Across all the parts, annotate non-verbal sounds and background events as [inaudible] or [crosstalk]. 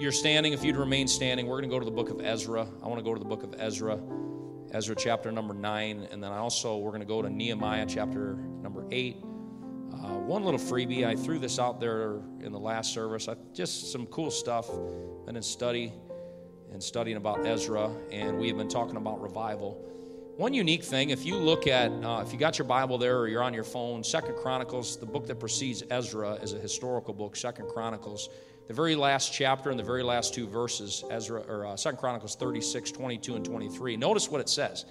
you're standing, if you'd remain standing, we're going to go to the book of Ezra. I want to go to the book of Ezra, Ezra chapter number nine, and then also we're going to go to Nehemiah chapter number eight. Uh, one little freebie, I threw this out there in the last service. I, just some cool stuff. Been in study and studying about Ezra, and we have been talking about revival. One unique thing, if you look at, uh, if you got your Bible there or you're on your phone, Second Chronicles, the book that precedes Ezra, is a historical book. Second Chronicles, the very last chapter and the very last two verses, Ezra or uh, Second Chronicles 36, 22, and 23. Notice what it says.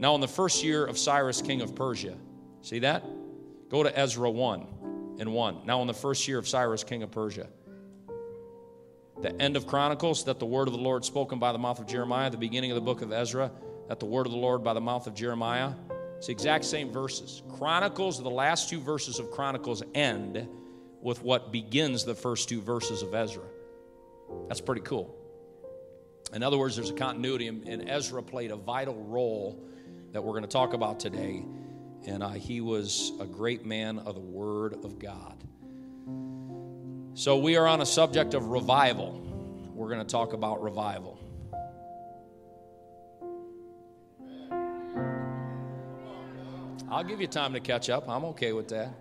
Now, in the first year of Cyrus, king of Persia, see that? Go to Ezra 1 and 1. Now, in the first year of Cyrus, king of Persia the end of Chronicles, that the word of the Lord spoken by the mouth of Jeremiah, the beginning of the book of Ezra, that the word of the Lord by the mouth of Jeremiah. It's the exact same verses. Chronicles, the last two verses of Chronicles end with what begins the first two verses of Ezra. That's pretty cool. In other words, there's a continuity, and Ezra played a vital role that we're going to talk about today. And uh, he was a great man of the Word of God. So, we are on a subject of revival. We're going to talk about revival. I'll give you time to catch up. I'm okay with that.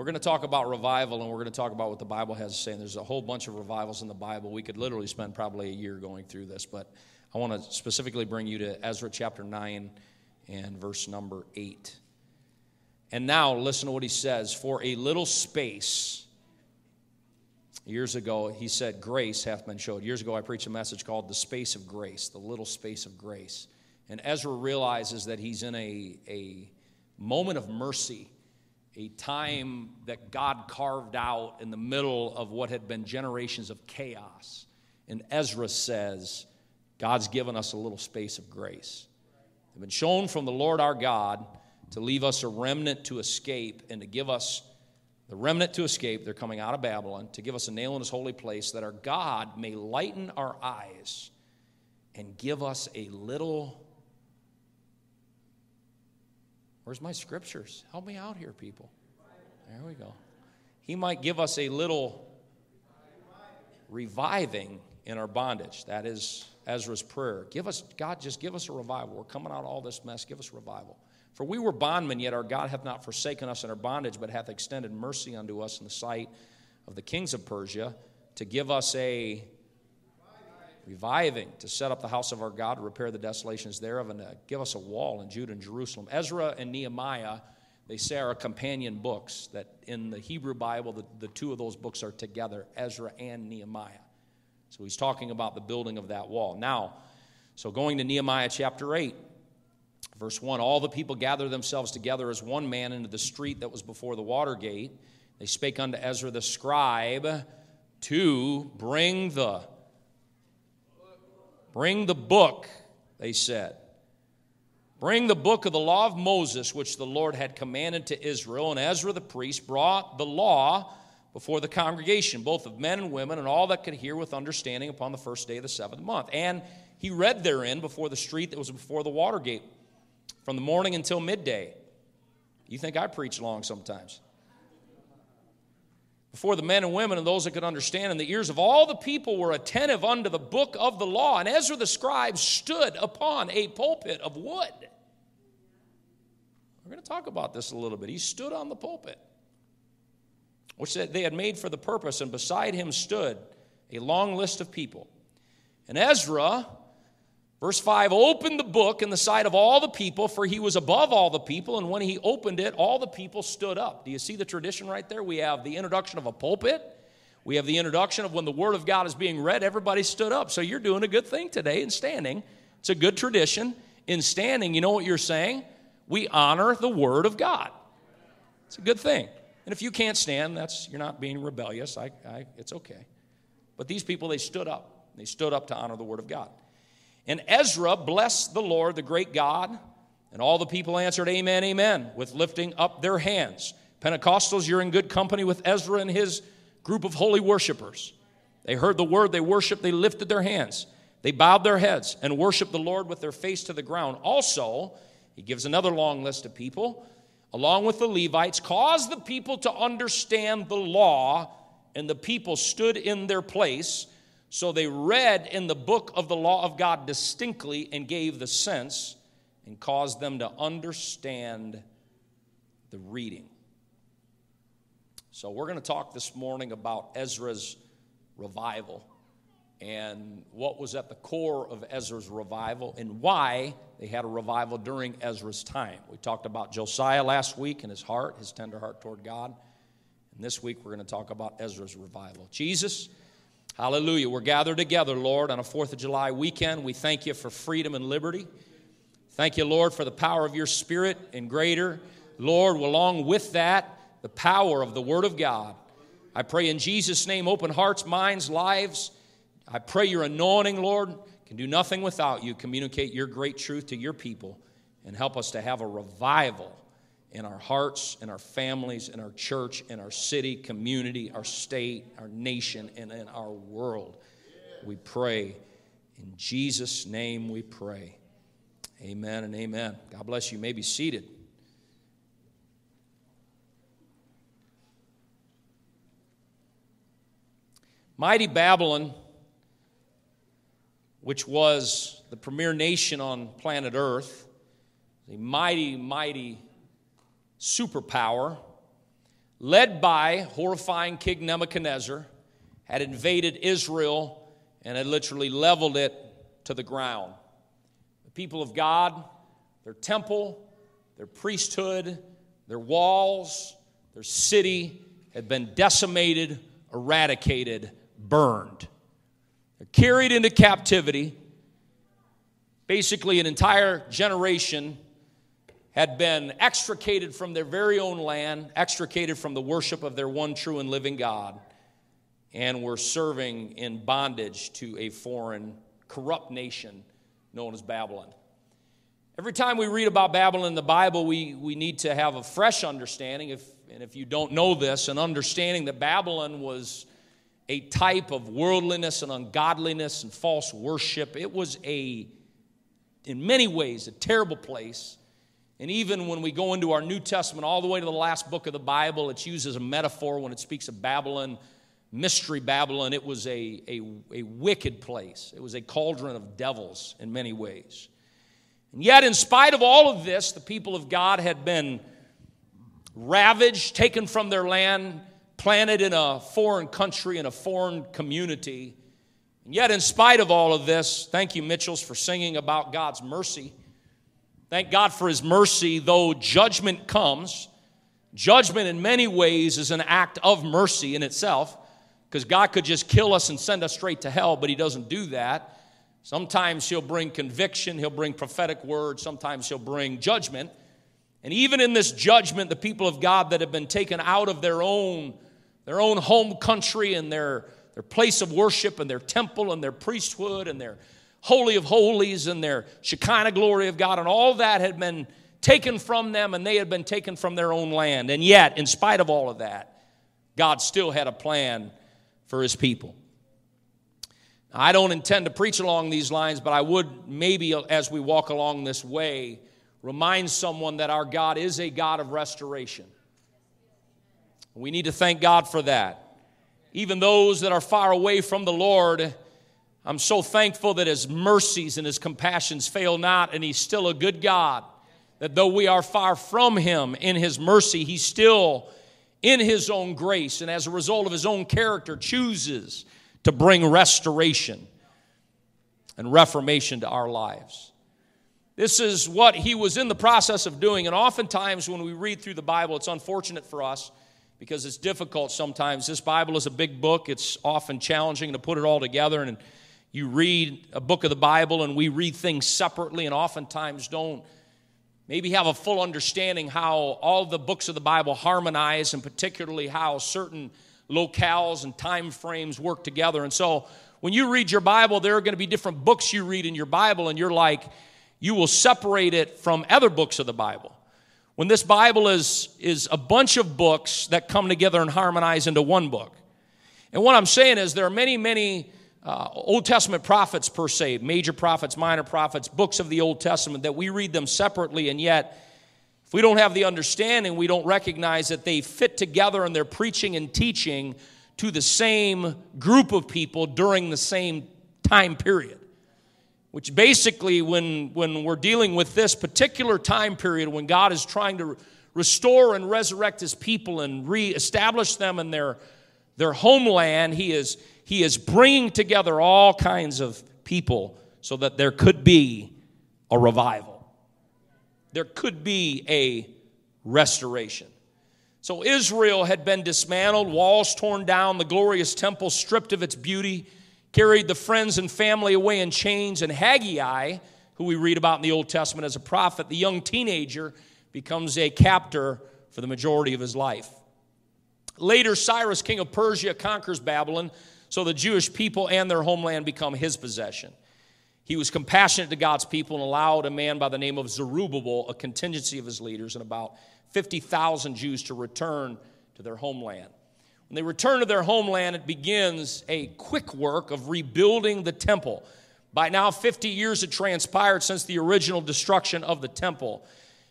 We're going to talk about revival and we're going to talk about what the Bible has to say. And there's a whole bunch of revivals in the Bible. We could literally spend probably a year going through this, but I want to specifically bring you to Ezra chapter 9 and verse number 8. And now, listen to what he says For a little space, years ago, he said, Grace hath been showed. Years ago, I preached a message called The Space of Grace, the little space of grace. And Ezra realizes that he's in a, a moment of mercy, a time that God carved out in the middle of what had been generations of chaos. And Ezra says, God's given us a little space of grace. They've been shown from the Lord our God to leave us a remnant to escape and to give us the remnant to escape. They're coming out of Babylon to give us a nail in his holy place that our God may lighten our eyes and give us a little Where's my scriptures? Help me out here, people. There we go. He might give us a little reviving in our bondage. That is Ezra's prayer. Give us, God, just give us a revival. We're coming out of all this mess. Give us revival. For we were bondmen, yet our God hath not forsaken us in our bondage, but hath extended mercy unto us in the sight of the kings of Persia to give us a reviving, to set up the house of our God, to repair the desolations thereof, and to give us a wall in Judah and Jerusalem. Ezra and Nehemiah, they say, are companion books, that in the Hebrew Bible, the, the two of those books are together, Ezra and Nehemiah. So he's talking about the building of that wall. Now, so going to Nehemiah chapter 8, verse 1 All the people gathered themselves together as one man into the street that was before the water gate. They spake unto Ezra the scribe to bring the Bring the book, they said. Bring the book of the law of Moses, which the Lord had commanded to Israel. And Ezra the priest brought the law before the congregation, both of men and women, and all that could hear with understanding upon the first day of the seventh month. And he read therein before the street that was before the water gate from the morning until midday. You think I preach long sometimes before the men and women and those that could understand, and the ears of all the people were attentive unto the book of the law. And Ezra the scribe stood upon a pulpit of wood. We're going to talk about this a little bit. He stood on the pulpit, which they had made for the purpose, and beside him stood a long list of people. And Ezra Verse 5 opened the book in the sight of all the people, for he was above all the people. And when he opened it, all the people stood up. Do you see the tradition right there? We have the introduction of a pulpit. We have the introduction of when the word of God is being read, everybody stood up. So you're doing a good thing today in standing. It's a good tradition. In standing, you know what you're saying? We honor the word of God. It's a good thing. And if you can't stand, that's you're not being rebellious. I, I, it's okay. But these people, they stood up. They stood up to honor the word of God. And Ezra blessed the Lord, the great God, and all the people answered, Amen, Amen, with lifting up their hands. Pentecostals, you're in good company with Ezra and his group of holy worshipers. They heard the word, they worshiped, they lifted their hands. They bowed their heads and worshiped the Lord with their face to the ground. Also, he gives another long list of people, along with the Levites, caused the people to understand the law and the people stood in their place. So they read in the book of the law of God distinctly and gave the sense and caused them to understand the reading. So we're going to talk this morning about Ezra's revival and what was at the core of Ezra's revival and why they had a revival during Ezra's time. We talked about Josiah last week and his heart, his tender heart toward God. And this week we're going to talk about Ezra's revival. Jesus, hallelujah. We're gathered together, Lord, on a 4th of July weekend. We thank you for freedom and liberty. Thank you, Lord, for the power of your Spirit and greater. Lord, along with that, the power of the Word of God. I pray in Jesus' name, open hearts, minds, lives I pray your anointing, Lord, can do nothing without you. Communicate your great truth to your people and help us to have a revival in our hearts, in our families, in our church, in our city, community, our state, our nation, and in our world. We pray. In Jesus' name we pray. Amen and amen. God bless you. you may be seated. Mighty Babylon which was the premier nation on planet Earth, a mighty, mighty superpower, led by horrifying King Nebuchadnezzar, had invaded Israel and had literally leveled it to the ground. The people of God, their temple, their priesthood, their walls, their city had been decimated, eradicated, burned. They're carried into captivity. Basically, an entire generation had been extricated from their very own land, extricated from the worship of their one true and living God, and were serving in bondage to a foreign, corrupt nation known as Babylon. Every time we read about Babylon in the Bible, we, we need to have a fresh understanding, if, and if you don't know this, an understanding that Babylon was a type of worldliness and ungodliness and false worship. It was a, in many ways, a terrible place. And even when we go into our New Testament, all the way to the last book of the Bible, it's used as a metaphor when it speaks of Babylon, mystery Babylon. It was a, a, a wicked place, it was a cauldron of devils in many ways. And yet, in spite of all of this, the people of God had been ravaged, taken from their land, planted in a foreign country, in a foreign community. And yet, in spite of all of this, thank you, Mitchells, for singing about God's mercy. Thank God for His mercy, though judgment comes. Judgment, in many ways, is an act of mercy in itself, because God could just kill us and send us straight to hell, but He doesn't do that. Sometimes He'll bring conviction, He'll bring prophetic words, sometimes He'll bring judgment. And even in this judgment, the people of God that have been taken out of their own their own home country and their, their place of worship and their temple and their priesthood and their holy of holies and their Shekinah glory of God, and all that had been taken from them and they had been taken from their own land. And yet, in spite of all of that, God still had a plan for his people. I don't intend to preach along these lines, but I would maybe as we walk along this way remind someone that our God is a God of restoration. We need to thank God for that. Even those that are far away from the Lord, I'm so thankful that His mercies and His compassions fail not, and He's still a good God. That though we are far from Him in His mercy, He's still in His own grace, and as a result of His own character, chooses to bring restoration and reformation to our lives. This is what He was in the process of doing, and oftentimes when we read through the Bible, it's unfortunate for us because it's difficult sometimes. This Bible is a big book, it's often challenging to put it all together. And you read a book of the Bible, and we read things separately, and oftentimes don't maybe have a full understanding how all the books of the Bible harmonize, and particularly how certain locales and time frames work together. And so when you read your Bible, there are going to be different books you read in your Bible, and you're like, you will separate it from other books of the Bible when this Bible is, is a bunch of books that come together and harmonize into one book. And what I'm saying is there are many, many uh, Old Testament prophets, per se, major prophets, minor prophets, books of the Old Testament that we read them separately, and yet, if we don't have the understanding, we don't recognize that they fit together in their preaching and teaching to the same group of people during the same time period. Which basically, when, when we're dealing with this particular time period, when God is trying to restore and resurrect his people and reestablish them in their, their homeland, he is, he is bringing together all kinds of people so that there could be a revival. There could be a restoration. So Israel had been dismantled, walls torn down, the glorious temple stripped of its beauty, carried the friends and family away in chains, and Haggai, who we read about in the Old Testament as a prophet, the young teenager, becomes a captor for the majority of his life. Later, Cyrus, king of Persia, conquers Babylon, so the Jewish people and their homeland become his possession. He was compassionate to God's people and allowed a man by the name of Zerubbabel, a contingency of his leaders, and about 50,000 Jews to return to their homeland. When they return to their homeland, it begins a quick work of rebuilding the temple. By now, 50 years had transpired since the original destruction of the temple.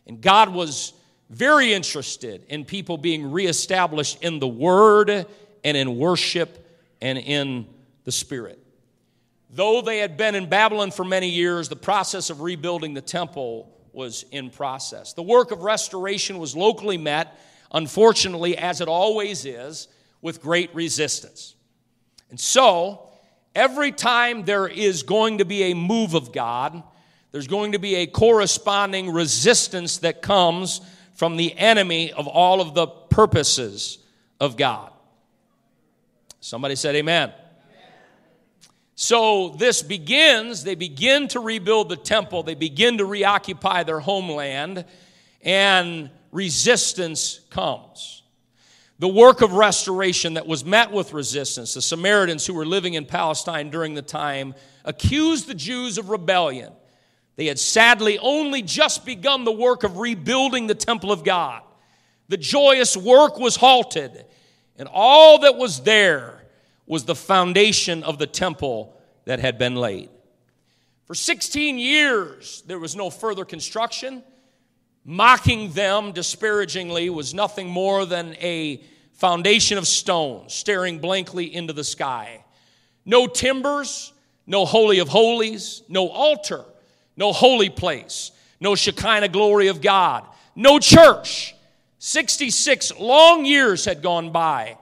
And God was very interested in people being reestablished in the Word and in worship and in the Spirit. Though they had been in Babylon for many years, the process of rebuilding the temple was in process. The work of restoration was locally met, unfortunately, as it always is, with great resistance. And so, every time there is going to be a move of God, there's going to be a corresponding resistance that comes from the enemy of all of the purposes of God. Somebody said, Amen. So this begins, they begin to rebuild the temple, they begin to reoccupy their homeland, and resistance comes. The work of restoration that was met with resistance, the Samaritans who were living in Palestine during the time accused the Jews of rebellion. They had sadly only just begun the work of rebuilding the temple of God. The joyous work was halted, and all that was there was the foundation of the temple that had been laid. For 16 years, there was no further construction. Mocking them disparagingly was nothing more than a foundation of stone staring blankly into the sky. No timbers, no holy of holies, no altar, no holy place, no Shekinah glory of God, no church. 66 long years had gone by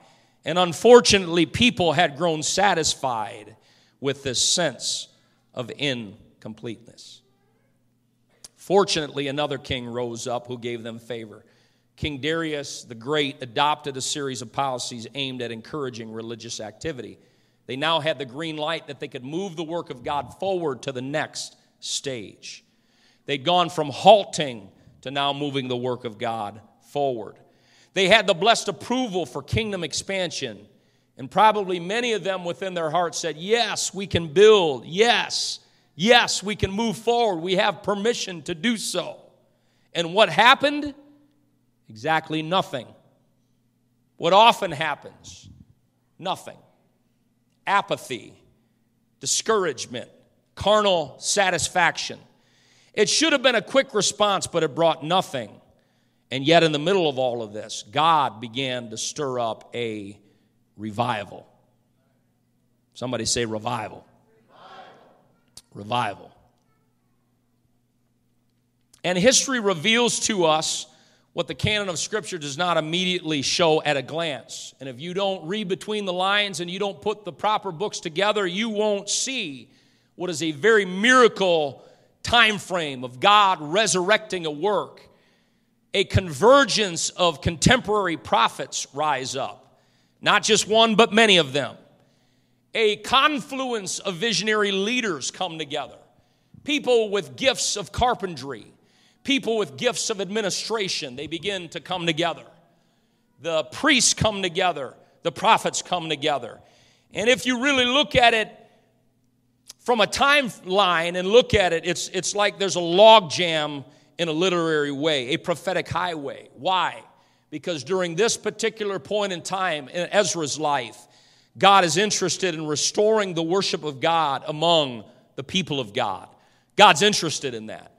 and unfortunately, people had grown satisfied with this sense of incompleteness. Fortunately, another king rose up who gave them favor. King Darius the Great adopted a series of policies aimed at encouraging religious activity. They now had the green light that they could move the work of God forward to the next stage. They'd gone from halting to now moving the work of God forward. They had the blessed approval for kingdom expansion. And probably many of them within their hearts said, Yes, we can build. Yes, yes, we can move forward. We have permission to do so. And what happened? Exactly nothing. What often happens? Nothing. Apathy, discouragement, carnal satisfaction. It should have been a quick response, but it brought nothing. And yet, in the middle of all of this, God began to stir up a revival. Somebody say revival. Revival. And history reveals to us what the canon of Scripture does not immediately show at a glance. And if you don't read between the lines and you don't put the proper books together, you won't see what is a very miracle time frame of God resurrecting a work a convergence of contemporary prophets rise up. Not just one, but many of them. A confluence of visionary leaders come together. People with gifts of carpentry, people with gifts of administration, they begin to come together. The priests come together, the prophets come together. And if you really look at it from a timeline and look at it, it's, it's like there's a logjam in a literary way, a prophetic highway. Why? Because during this particular point in time in Ezra's life, God is interested in restoring the worship of God among the people of God. God's interested in that.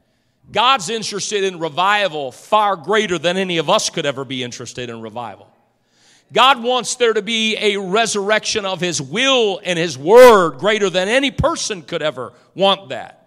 God's interested in revival far greater than any of us could ever be interested in revival. God wants there to be a resurrection of His will and His word greater than any person could ever want that.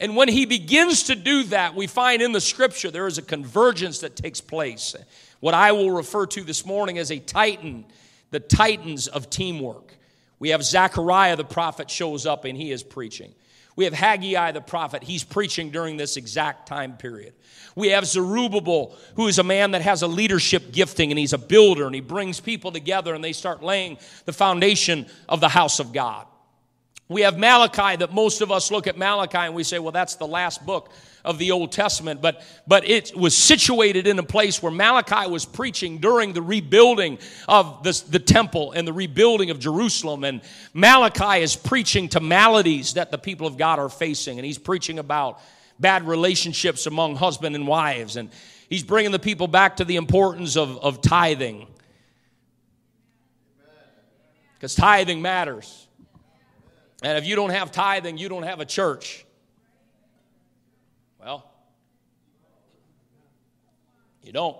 And when He begins to do that, we find in the scripture there is a convergence that takes place. What I will refer to this morning as a titan, the titans of teamwork. We have Zechariah the prophet shows up and he is preaching. We have Haggai the prophet. He's preaching during this exact time period. We have Zerubbabel, who is a man that has a leadership gifting and he's a builder and he brings people together and they start laying the foundation of the house of God. We have Malachi that most of us look at Malachi and we say, well, that's the last book of the Old Testament, but, but it was situated in a place where Malachi was preaching during the rebuilding of the, the temple and the rebuilding of Jerusalem. And Malachi is preaching to maladies that the people of God are facing. And he's preaching about bad relationships among husband and wives. And he's bringing the people back to the importance of, of tithing. Because tithing matters. And if you don't have tithing, you don't have a church. Well, you don't.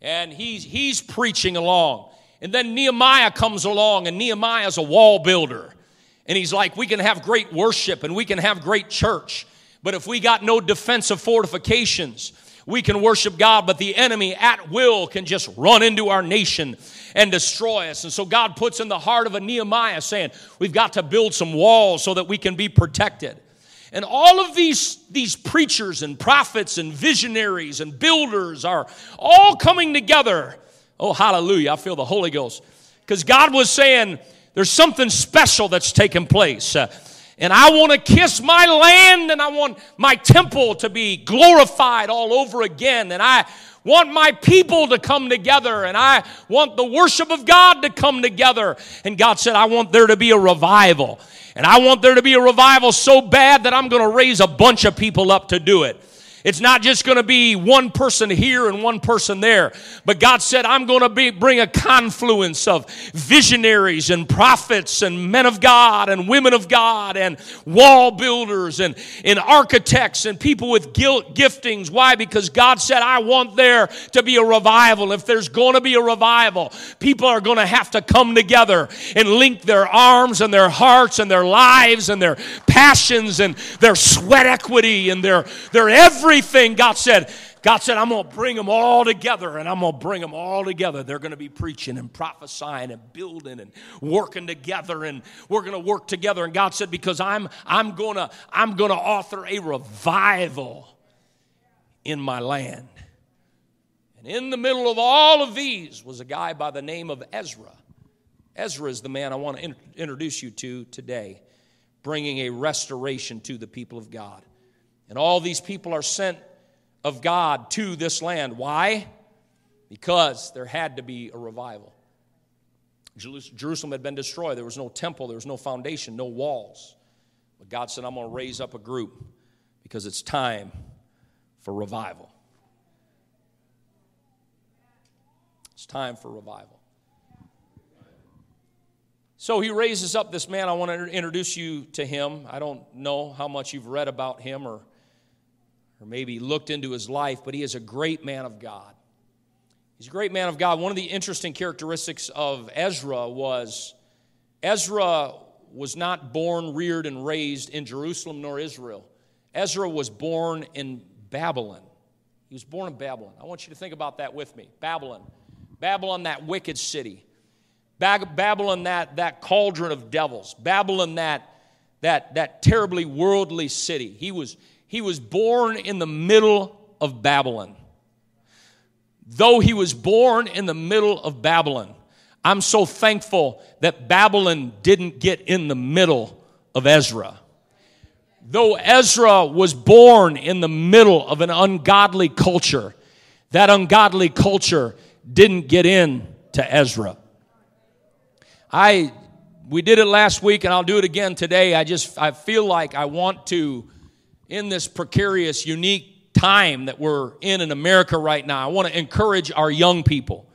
And he's, he's preaching along. And then Nehemiah comes along, and Nehemiah's a wall builder. And he's like, we can have great worship and we can have great church. But if we got no defensive fortifications, we can worship God, but the enemy at will can just run into our nation and destroy us. And so God puts in the heart of a Nehemiah saying, We've got to build some walls so that we can be protected. And all of these, these preachers and prophets and visionaries and builders are all coming together. Oh, hallelujah. I feel the Holy Ghost. Because God was saying, there's something special that's taking place. Uh, and I want to kiss my land and I want my temple to be glorified all over again. And I want my people to come together and I want the worship of God to come together. And God said, I want there to be a revival. And I want there to be a revival so bad that I'm going to raise a bunch of people up to do it. It's not just going to be one person here and one person there. But God said, I'm going to be, bring a confluence of visionaries and prophets and men of God and women of God and wall builders and, and architects and people with guilt, giftings. Why? Because God said, I want there to be a revival. If there's going to be a revival, people are going to have to come together and link their arms and their hearts and their lives and their passions and their sweat equity and their, their every everything God said. God said, I'm going to bring them all together and I'm going to bring them all together. They're going to be preaching and prophesying and building and working together and we're going to work together. And God said, because I'm, I'm going to, I'm going to author a revival in my land. And in the middle of all of these was a guy by the name of Ezra. Ezra is the man I want to in- introduce you to today, bringing a restoration to the people of God. And all these people are sent of God to this land. Why? Because there had to be a revival. Jerusalem had been destroyed. There was no temple, there was no foundation, no walls. But God said, I'm going to raise up a group because it's time for revival. It's time for revival. So he raises up this man. I want to introduce you to him. I don't know how much you've read about him or or maybe looked into his life, but he is a great man of God. He's a great man of God. One of the interesting characteristics of Ezra was Ezra was not born, reared, and raised in Jerusalem nor Israel. Ezra was born in Babylon. He was born in Babylon. I want you to think about that with me. Babylon. Babylon, that wicked city. Babylon, that, that cauldron of devils. Babylon, that, that, that terribly worldly city. He was, he was born in the middle of Babylon. Though he was born in the middle of Babylon, I'm so thankful that Babylon didn't get in the middle of Ezra. Though Ezra was born in the middle of an ungodly culture, that ungodly culture didn't get in to Ezra. I we did it last week and I'll do it again today. I just I feel like I want to in this precarious, unique time that we're in in America right now, I want to encourage our young people.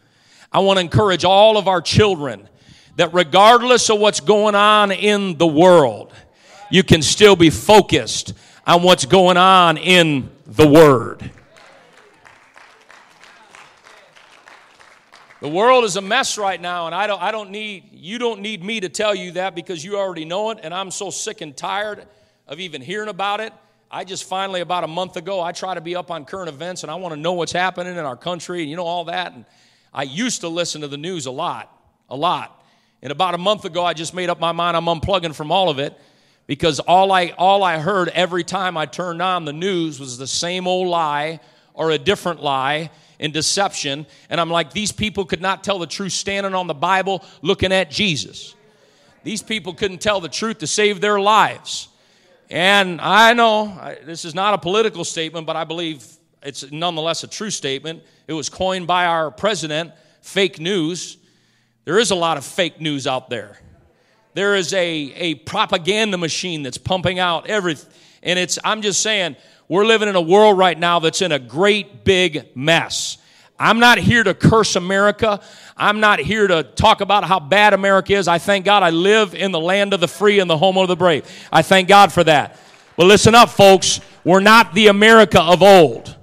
I want to encourage all of our children that regardless of what's going on in the world, you can still be focused on what's going on in the Word. The world is a mess right now, and I don't, I don't need, you don't need me to tell you that because you already know it, and I'm so sick and tired of even hearing about it. I just finally, about a month ago, I try to be up on current events and I want to know what's happening in our country and you know all that. And I used to listen to the news a lot, a lot. And about a month ago, I just made up my mind I'm unplugging from all of it because all I, all I heard every time I turned on the news was the same old lie or a different lie in deception. And I'm like, these people could not tell the truth standing on the Bible looking at Jesus. These people couldn't tell the truth to save their lives. And I know I, this is not a political statement, but I believe it's nonetheless a true statement. It was coined by our president fake news. There is a lot of fake news out there. There is a, a propaganda machine that's pumping out everything. And it's, I'm just saying, we're living in a world right now that's in a great big mess. I'm not here to curse America. I'm not here to talk about how bad America is. I thank God I live in the land of the free and the home of the brave. I thank God for that. But listen up, folks. We're not the America of old.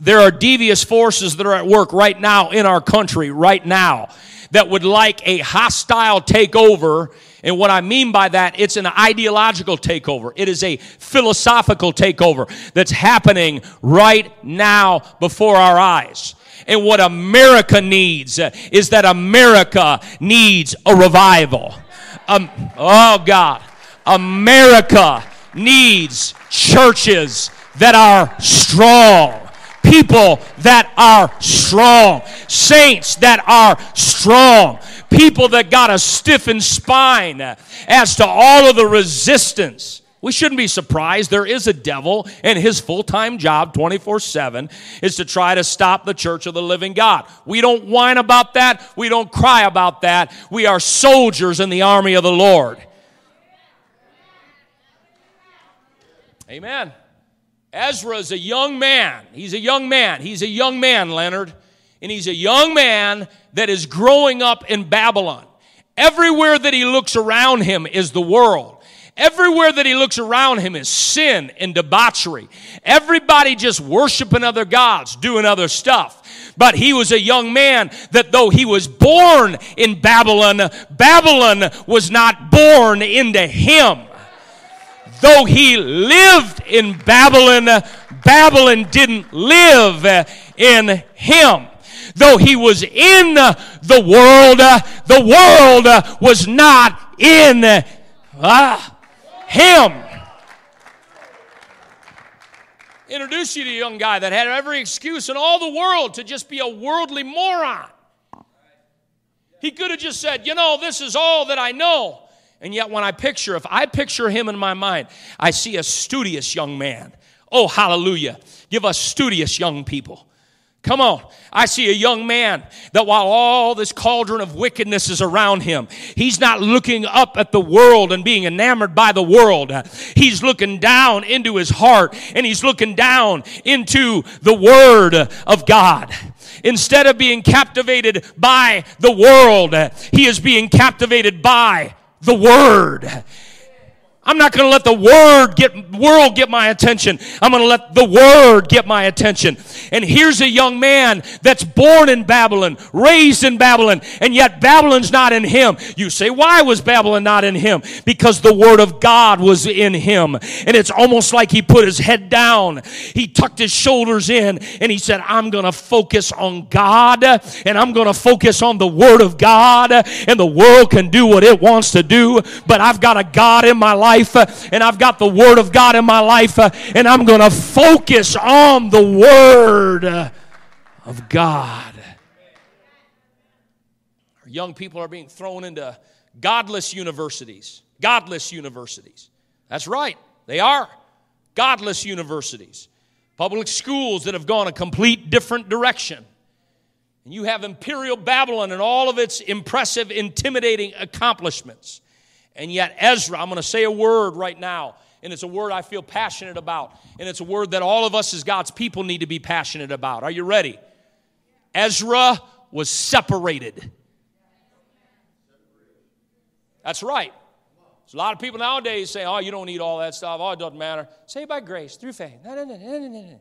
There are devious forces that are at work right now in our country, right now, that would like a hostile takeover and what I mean by that, it's an ideological takeover. It is a philosophical takeover that's happening right now before our eyes. And what America needs is that America needs a revival. Um, oh God. America needs churches that are strong people that are strong, saints that are strong, people that got a stiffened spine as to all of the resistance. We shouldn't be surprised. There is a devil, and his full time job, 24 7, is to try to stop the church of the living God. We don't whine about that. We don't cry about that. We are soldiers in the army of the Lord. Amen. Ezra is a young man. He's a young man. He's a young man, Leonard. And he's a young man that is growing up in Babylon. Everywhere that he looks around him is the world. Everywhere that he looks around him is sin and debauchery. Everybody just worshiping other gods, doing other stuff. But he was a young man that though he was born in Babylon, Babylon was not born into him. Though he lived in Babylon, Babylon didn't live in him. Though he was in the world, the world was not in uh, him. Introduce you to a young guy that had every excuse in all the world to just be a worldly moron. He could have just said, You know, this is all that I know. And yet, when I picture, if I picture him in my mind, I see a studious young man. Oh, hallelujah. Give us studious young people. Come on. I see a young man that while all this cauldron of wickedness is around him, he's not looking up at the world and being enamored by the world. He's looking down into his heart and he's looking down into the Word of God. Instead of being captivated by the world, he is being captivated by the Word. I'm not going to let the word get world get my attention. I'm going to let the word get my attention. And here's a young man that's born in Babylon, raised in Babylon, and yet Babylon's not in him. You say, why was Babylon not in him? Because the word of God was in him. And it's almost like he put his head down. He tucked his shoulders in and he said, I'm going to focus on God and I'm going to focus on the word of God and the world can do what it wants to do, but I've got a God in my life life and I've got the Word of God in my life and I'm going to focus on the Word of God. Our young people are being thrown into godless universities. Godless universities. That's right, they are. Godless universities. Public schools that have gone a complete different direction. And you have Imperial Babylon and all of its impressive, intimidating accomplishments. And yet, Ezra, I'm going to say a word right now, and it's a word I feel passionate about, and it's a word that all of us as God's people need to be passionate about. Are you ready? Ezra was separated. That's right. A lot of people nowadays say, oh, you don't need all that stuff. Oh, it doesn't matter. Saved by grace, through faith. No, no, no, no, no, no.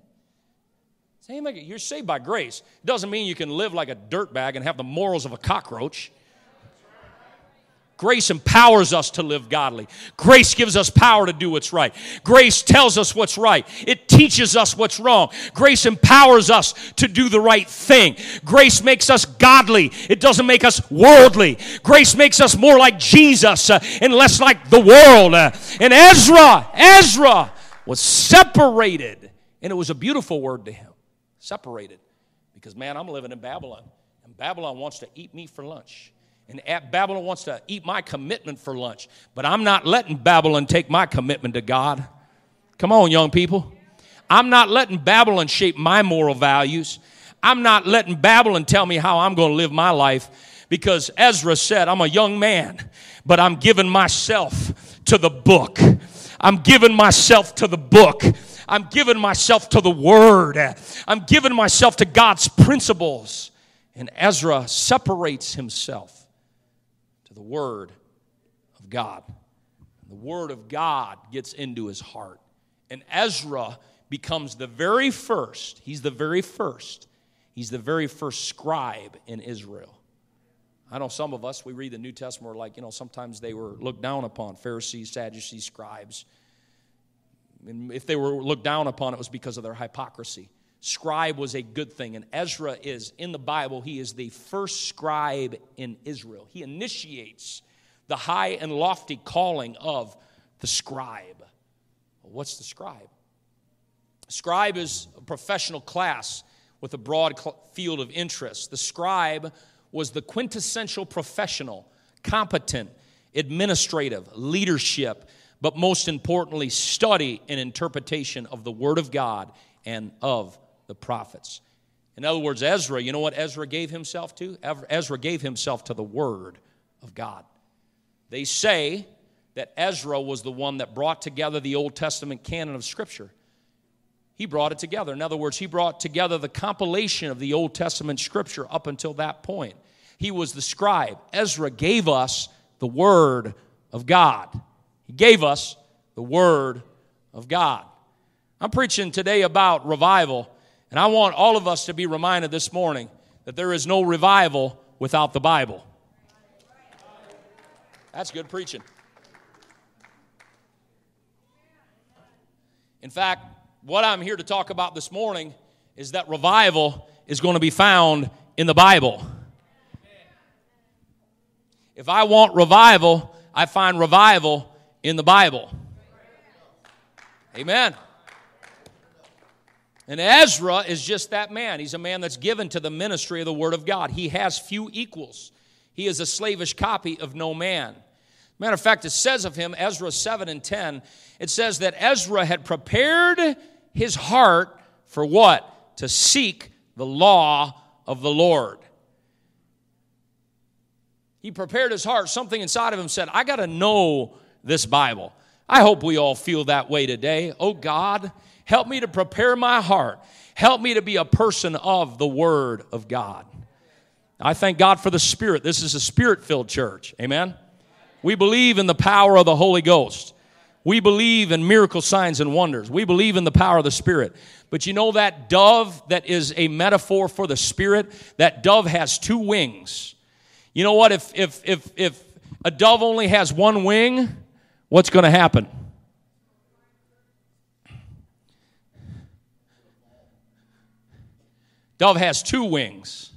You're saved by grace. It Doesn't mean you can live like a dirtbag and have the morals of a cockroach. Grace empowers us to live godly. Grace gives us power to do what's right. Grace tells us what's right. It teaches us what's wrong. Grace empowers us to do the right thing. Grace makes us godly. It doesn't make us worldly. Grace makes us more like Jesus uh, and less like the world. Uh, and Ezra, Ezra was separated. And it was a beautiful word to him separated. Because, man, I'm living in Babylon. And Babylon wants to eat me for lunch. And Babylon wants to eat my commitment for lunch. But I'm not letting Babylon take my commitment to God. Come on, young people. I'm not letting Babylon shape my moral values. I'm not letting Babylon tell me how I'm going to live my life because Ezra said, I'm a young man, but I'm giving myself to the book. I'm giving myself to the book. I'm giving myself to the word. I'm giving myself to God's principles. And Ezra separates himself to the Word of God. The Word of God gets into his heart. And Ezra becomes the very first, he's the very first, he's the very first scribe in Israel. I know some of us, we read the New Testament, we're like, you know, sometimes they were looked down upon Pharisees, Sadducees, scribes. And if they were looked down upon, it was because of their hypocrisy. Scribe was a good thing, and Ezra is in the Bible, he is the first scribe in Israel. He initiates the high and lofty calling of the scribe. What's the scribe? Scribe is a professional class with a broad field of interest. The scribe was the quintessential professional, competent, administrative, leadership, but most importantly, study and interpretation of the Word of God and of the prophets. In other words, Ezra, you know what Ezra gave himself to? Ezra gave himself to the Word of God. They say that Ezra was the one that brought together the Old Testament canon of Scripture. He brought it together. In other words, he brought together the compilation of the Old Testament Scripture up until that point. He was the scribe. Ezra gave us the Word of God. He gave us the Word of God. I'm preaching today about revival and I want all of us to be reminded this morning that there is no revival without the Bible. That's good preaching. In fact, what I'm here to talk about this morning is that revival is going to be found in the Bible. If I want revival, I find revival in the Bible. Amen. And Ezra is just that man. He's a man that's given to the ministry of the Word of God. He has few equals. He is a slavish copy of no man. Matter of fact, it says of him, Ezra 7 and 10, it says that Ezra had prepared his heart for what? To seek the law of the Lord. He prepared his heart. Something inside of him said, I got to know this Bible. I hope we all feel that way today. Oh God, Help me to prepare my heart. Help me to be a person of the Word of God. I thank God for the Spirit. This is a spirit filled church. Amen. We believe in the power of the Holy Ghost. We believe in miracle signs and wonders. We believe in the power of the Spirit. But you know that dove that is a metaphor for the Spirit? That dove has two wings. You know what? If, if, if, if a dove only has one wing, what's going to happen? Dove has two wings.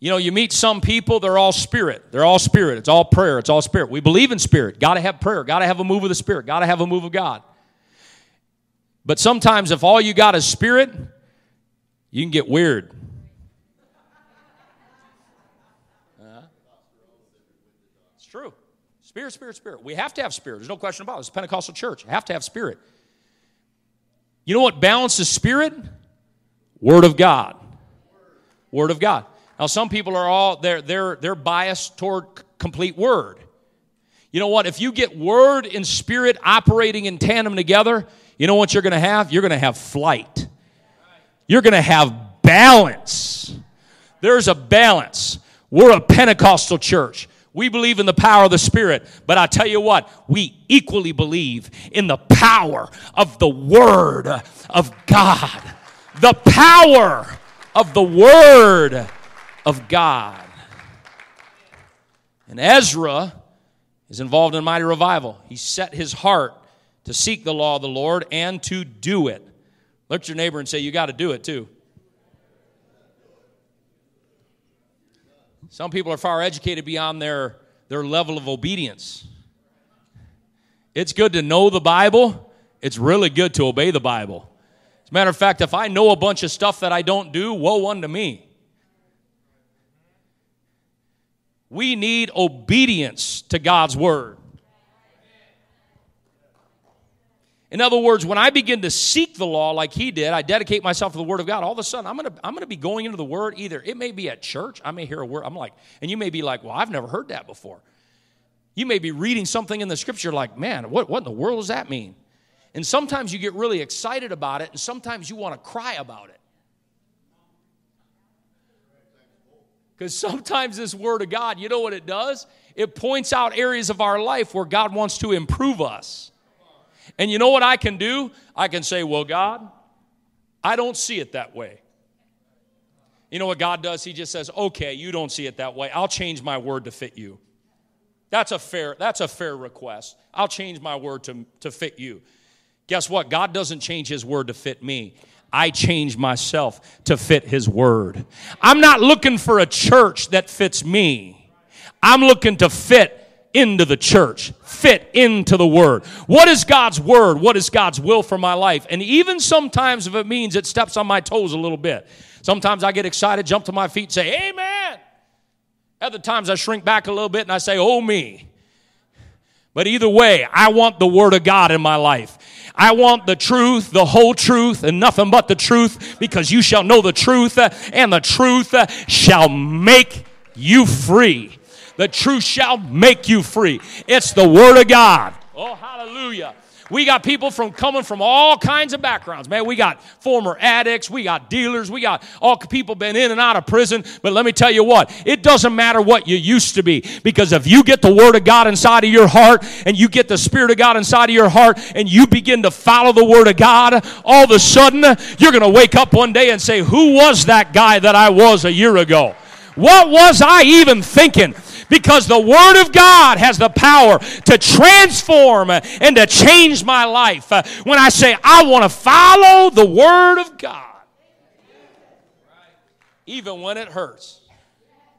You know, you meet some people, they're all spirit. They're all spirit. It's all prayer. It's all spirit. We believe in spirit. Got to have prayer. Got to have a move of the spirit. Got to have a move of God. But sometimes, if all you got is spirit, you can get weird. It's true. Spirit, spirit, spirit. We have to have spirit. There's no question about it. It's a Pentecostal church. You have to have spirit. You know what balances spirit? Word of God. Word of God. Now, some people are all, they're, they're, they're biased toward complete Word. You know what? If you get Word and Spirit operating in tandem together, you know what you're going to have? You're going to have flight. You're going to have balance. There's a balance. We're a Pentecostal church. We believe in the power of the Spirit, but I tell you what, we equally believe in the power of the Word of God. the power of the Word of God. And Ezra is involved in a mighty revival. He set his heart to seek the law of the Lord and to do it. Look at your neighbor and say, You got to do it too. Some people are far educated beyond their, their level of obedience. It's good to know the Bible, it's really good to obey the Bible. Matter of fact, if I know a bunch of stuff that I don't do, woe unto me. We need obedience to God's word. In other words, when I begin to seek the law like he did, I dedicate myself to the Word of God, all of a sudden I'm gonna, I'm gonna be going into the Word either. It may be at church, I may hear a word, I'm like, and you may be like, well, I've never heard that before. You may be reading something in the scripture like, man, what, what in the world does that mean? And sometimes you get really excited about it, and sometimes you want to cry about it. Because sometimes this Word of God, you know what it does? It points out areas of our life where God wants to improve us. And you know what I can do? I can say, Well, God, I don't see it that way. You know what God does? He just says, Okay, you don't see it that way. I'll change my word to fit you. That's a fair, that's a fair request. I'll change my word to, to fit you. Guess what? God doesn't change his word to fit me. I change myself to fit his word. I'm not looking for a church that fits me. I'm looking to fit into the church, fit into the word. What is God's word? What is God's will for my life? And even sometimes, if it means it steps on my toes a little bit, sometimes I get excited, jump to my feet, say, Amen. Other times I shrink back a little bit and I say, Oh, me. But either way, I want the word of God in my life. I want the truth, the whole truth, and nothing but the truth, because you shall know the truth, uh, and the truth uh, shall make you free. The truth shall make you free. It's the Word of God. Oh, hallelujah. We got people from coming from all kinds of backgrounds, man. We got former addicts, we got dealers, we got all people been in and out of prison. But let me tell you what, it doesn't matter what you used to be because if you get the word of God inside of your heart and you get the spirit of God inside of your heart and you begin to follow the word of God, all of a sudden you're going to wake up one day and say, "Who was that guy that I was a year ago?" What was I even thinking? Because the Word of God has the power to transform and to change my life. Uh, when I say, I want to follow the Word of God, even when it hurts.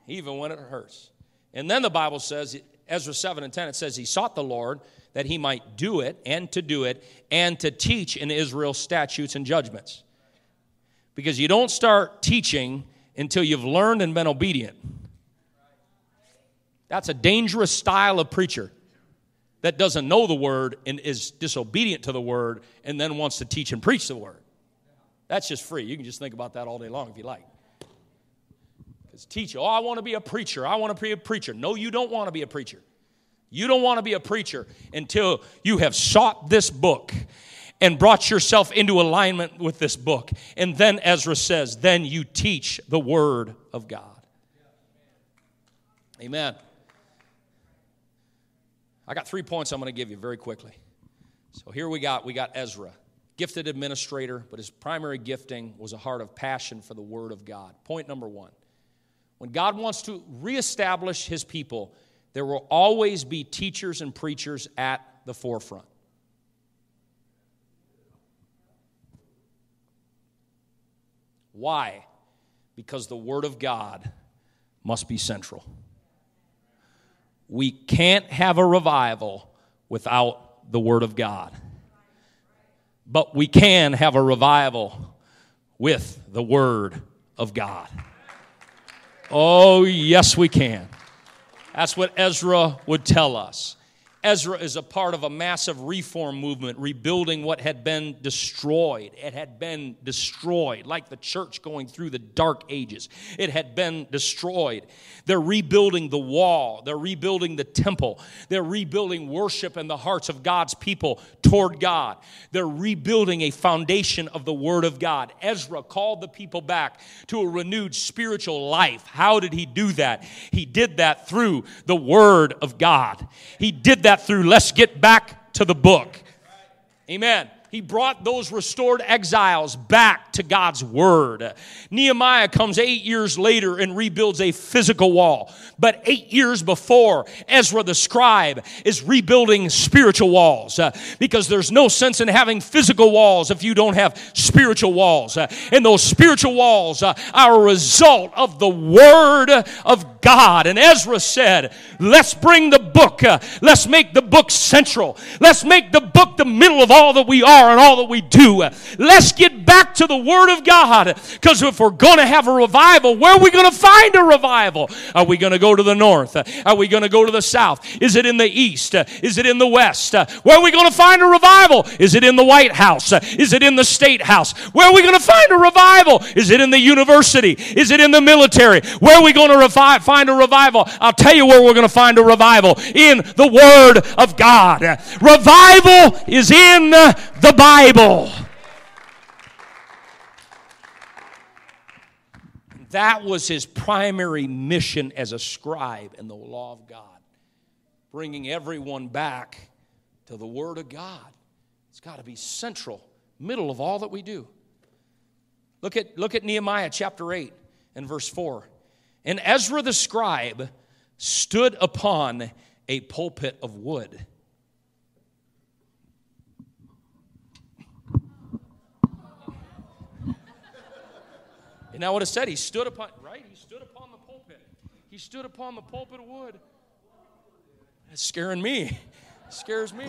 Even when it hurts. And then the Bible says, Ezra 7 and 10, it says, He sought the Lord that he might do it and to do it and to teach in Israel statutes and judgments. Because you don't start teaching until you've learned and been obedient. That's a dangerous style of preacher that doesn't know the word and is disobedient to the word and then wants to teach and preach the word. That's just free. You can just think about that all day long if you like. Because teach, oh, I want to be a preacher. I want to be a preacher. No, you don't want to be a preacher. You don't want to be a preacher until you have sought this book and brought yourself into alignment with this book. And then Ezra says, then you teach the word of God. Amen. I got three points I'm going to give you very quickly. So here we got we got Ezra, gifted administrator, but his primary gifting was a heart of passion for the word of God. Point number 1. When God wants to reestablish his people, there will always be teachers and preachers at the forefront. Why? Because the Word of God must be central. We can't have a revival without the Word of God. But we can have a revival with the Word of God. Oh, yes, we can. That's what Ezra would tell us. Ezra is a part of a massive reform movement, rebuilding what had been destroyed. It had been destroyed, like the church going through the dark ages. It had been destroyed. They're rebuilding the wall, they're rebuilding the temple, they're rebuilding worship in the hearts of God's people toward God. They're rebuilding a foundation of the Word of God. Ezra called the people back to a renewed spiritual life. How did he do that? He did that through the Word of God. He did that through let's get back to the book. Amen. He brought those restored exiles back to God's word. Nehemiah comes eight years later and rebuilds a physical wall. But eight years before, Ezra the scribe is rebuilding spiritual walls uh, because there's no sense in having physical walls if you don't have spiritual walls. Uh, and those spiritual walls uh, are a result of the word of God. And Ezra said, Let's bring the book, uh, let's make the book central, let's make the book the middle of all that we are and all that we do. Let's get back to the Word of God because if we're going to have a revival, where are we going to find a revival? Are we going to go to the north? Are we going to go to the south? Is it in the east? Is it in the west? Where are we going to find a revival? Is it in the White House? Is it in the State House? Where are we going to find a revival? Is it in the university? Is it in the military? Where are we going to revi- find a revival? I'll tell you where we're going to find a revival in the Word of God. Revival is in the Bible. That was his primary mission as a scribe in the law of God, bringing everyone back to the Word of God. It's got to be central, middle of all that we do. Look at, look at Nehemiah chapter 8 and verse 4. And Ezra the scribe stood upon a pulpit of wood And now what it said, he stood upon, right? He stood upon the pulpit. He stood upon the pulpit of wood. That's scaring me. It scares me.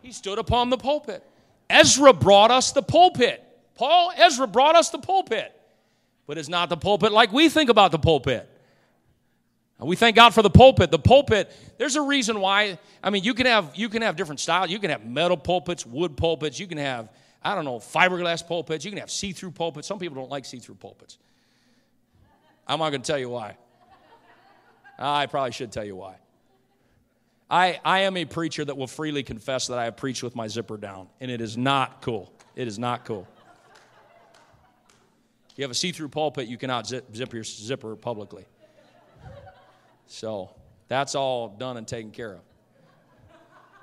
He stood upon the pulpit. Ezra brought us the pulpit. Paul, Ezra brought us the pulpit. But it's not the pulpit like we think about the pulpit. We thank God for the pulpit. The pulpit, there's a reason why. I mean, you can have you can have different styles. You can have metal pulpits, wood pulpits, you can have I don't know, fiberglass pulpits. You can have see through pulpits. Some people don't like see through pulpits. I'm not going to tell you why. I probably should tell you why. I, I am a preacher that will freely confess that I have preached with my zipper down, and it is not cool. It is not cool. You have a see through pulpit, you cannot zip, zip your zipper publicly. So that's all done and taken care of.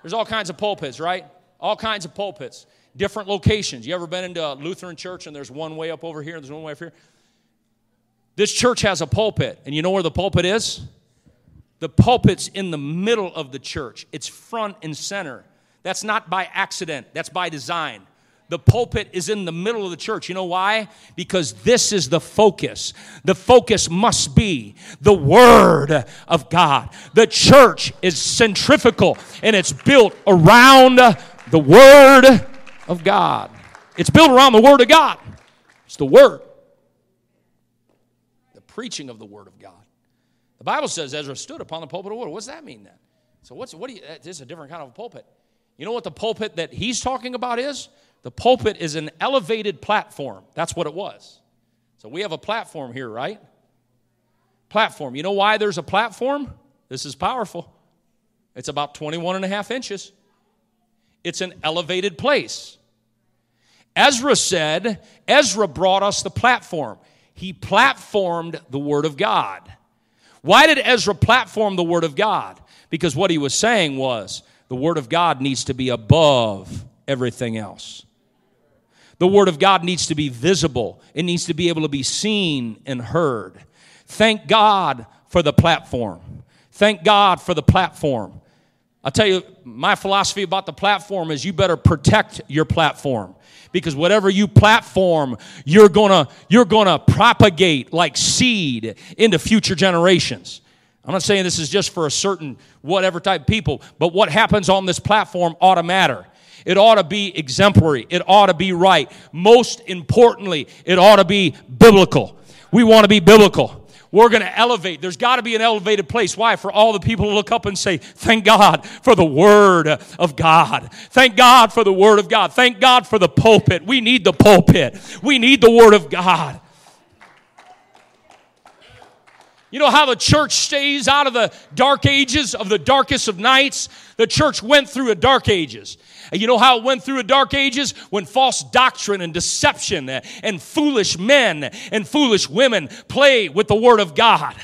There's all kinds of pulpits, right? All kinds of pulpits different locations. You ever been into a Lutheran church and there's one way up over here and there's one way up here? This church has a pulpit, and you know where the pulpit is? The pulpit's in the middle of the church, it's front and center. That's not by accident, that's by design. The pulpit is in the middle of the church. You know why? Because this is the focus. The focus must be the Word of God. The church is centrifugal and it's built around the Word of God. It's built around the Word of God. It's the Word, the preaching of the Word of God. The Bible says Ezra stood upon the pulpit of wood. What does that mean then? So what's what do you? This is a different kind of a pulpit. You know what the pulpit that he's talking about is? The pulpit is an elevated platform. That's what it was. So we have a platform here, right? Platform. You know why there's a platform? This is powerful. It's about 21 and a half inches. It's an elevated place. Ezra said, Ezra brought us the platform. He platformed the Word of God. Why did Ezra platform the Word of God? Because what he was saying was the Word of God needs to be above everything else. The Word of God needs to be visible, it needs to be able to be seen and heard. Thank God for the platform. Thank God for the platform. I'll tell you, my philosophy about the platform is you better protect your platform because whatever you platform you're gonna you're gonna propagate like seed into future generations i'm not saying this is just for a certain whatever type of people but what happens on this platform ought to matter it ought to be exemplary it ought to be right most importantly it ought to be biblical we want to be biblical we're going to elevate. There's got to be an elevated place. Why? For all the people to look up and say, Thank God for the Word of God. Thank God for the Word of God. Thank God for the pulpit. We need the pulpit. We need the Word of God. You know how the church stays out of the dark ages of the darkest of nights? The church went through a dark ages. And you know how it went through the dark ages? When false doctrine and deception and foolish men and foolish women play with the Word of God.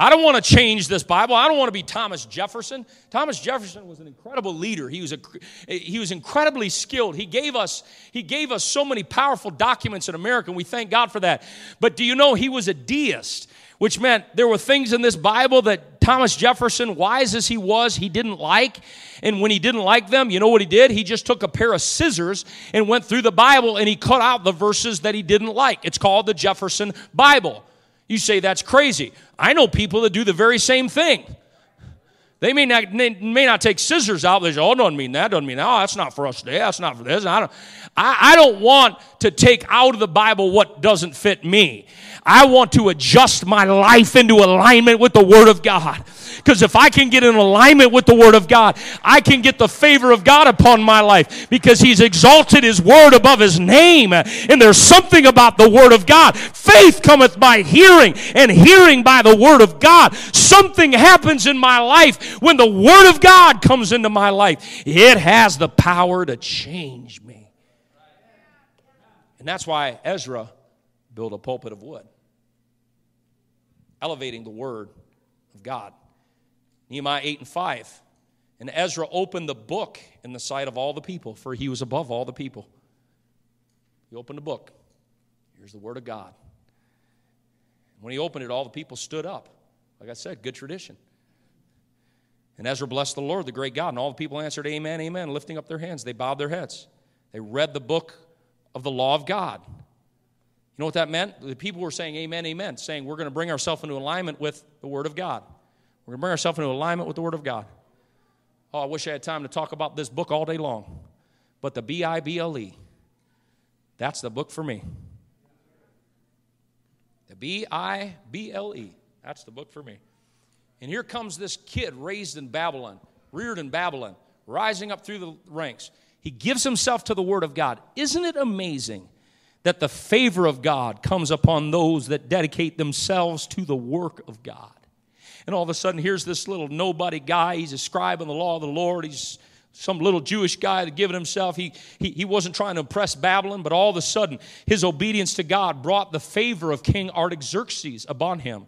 I don't want to change this Bible. I don't want to be Thomas Jefferson. Thomas Jefferson was an incredible leader. He was, a, he was incredibly skilled. He gave, us, he gave us so many powerful documents in America, and we thank God for that. But do you know he was a deist? Which meant there were things in this Bible that Thomas Jefferson, wise as he was, he didn't like. And when he didn't like them, you know what he did? He just took a pair of scissors and went through the Bible and he cut out the verses that he didn't like. It's called the Jefferson Bible. You say that's crazy. I know people that do the very same thing. They may not, may not take scissors out. They say, oh, doesn't mean that, doesn't mean that. Oh, that's not for us today. That's not for this. I don't, I, I don't want to take out of the Bible what doesn't fit me. I want to adjust my life into alignment with the Word of God. Because if I can get in alignment with the Word of God, I can get the favor of God upon my life because He's exalted His Word above His name. And there's something about the Word of God. Faith cometh by hearing, and hearing by the Word of God. Something happens in my life when the Word of God comes into my life. It has the power to change me. And that's why Ezra built a pulpit of wood, elevating the Word of God. Nehemiah 8 and 5. And Ezra opened the book in the sight of all the people, for he was above all the people. He opened the book. Here's the word of God. When he opened it, all the people stood up. Like I said, good tradition. And Ezra blessed the Lord, the great God, and all the people answered, Amen, Amen, lifting up their hands. They bowed their heads. They read the book of the law of God. You know what that meant? The people were saying, Amen, Amen, saying, We're going to bring ourselves into alignment with the Word of God. We're going to bring ourselves into alignment with the Word of God. Oh, I wish I had time to talk about this book all day long. But the B I B L E, that's the book for me. The B I B L E, that's the book for me. And here comes this kid raised in Babylon, reared in Babylon, rising up through the ranks. He gives himself to the Word of God. Isn't it amazing that the favor of God comes upon those that dedicate themselves to the work of God? And all of a sudden, here's this little nobody guy. He's a scribe in the law of the Lord. He's some little Jewish guy that given himself. He, he, he wasn't trying to impress Babylon, but all of a sudden, his obedience to God brought the favor of King Artaxerxes upon him.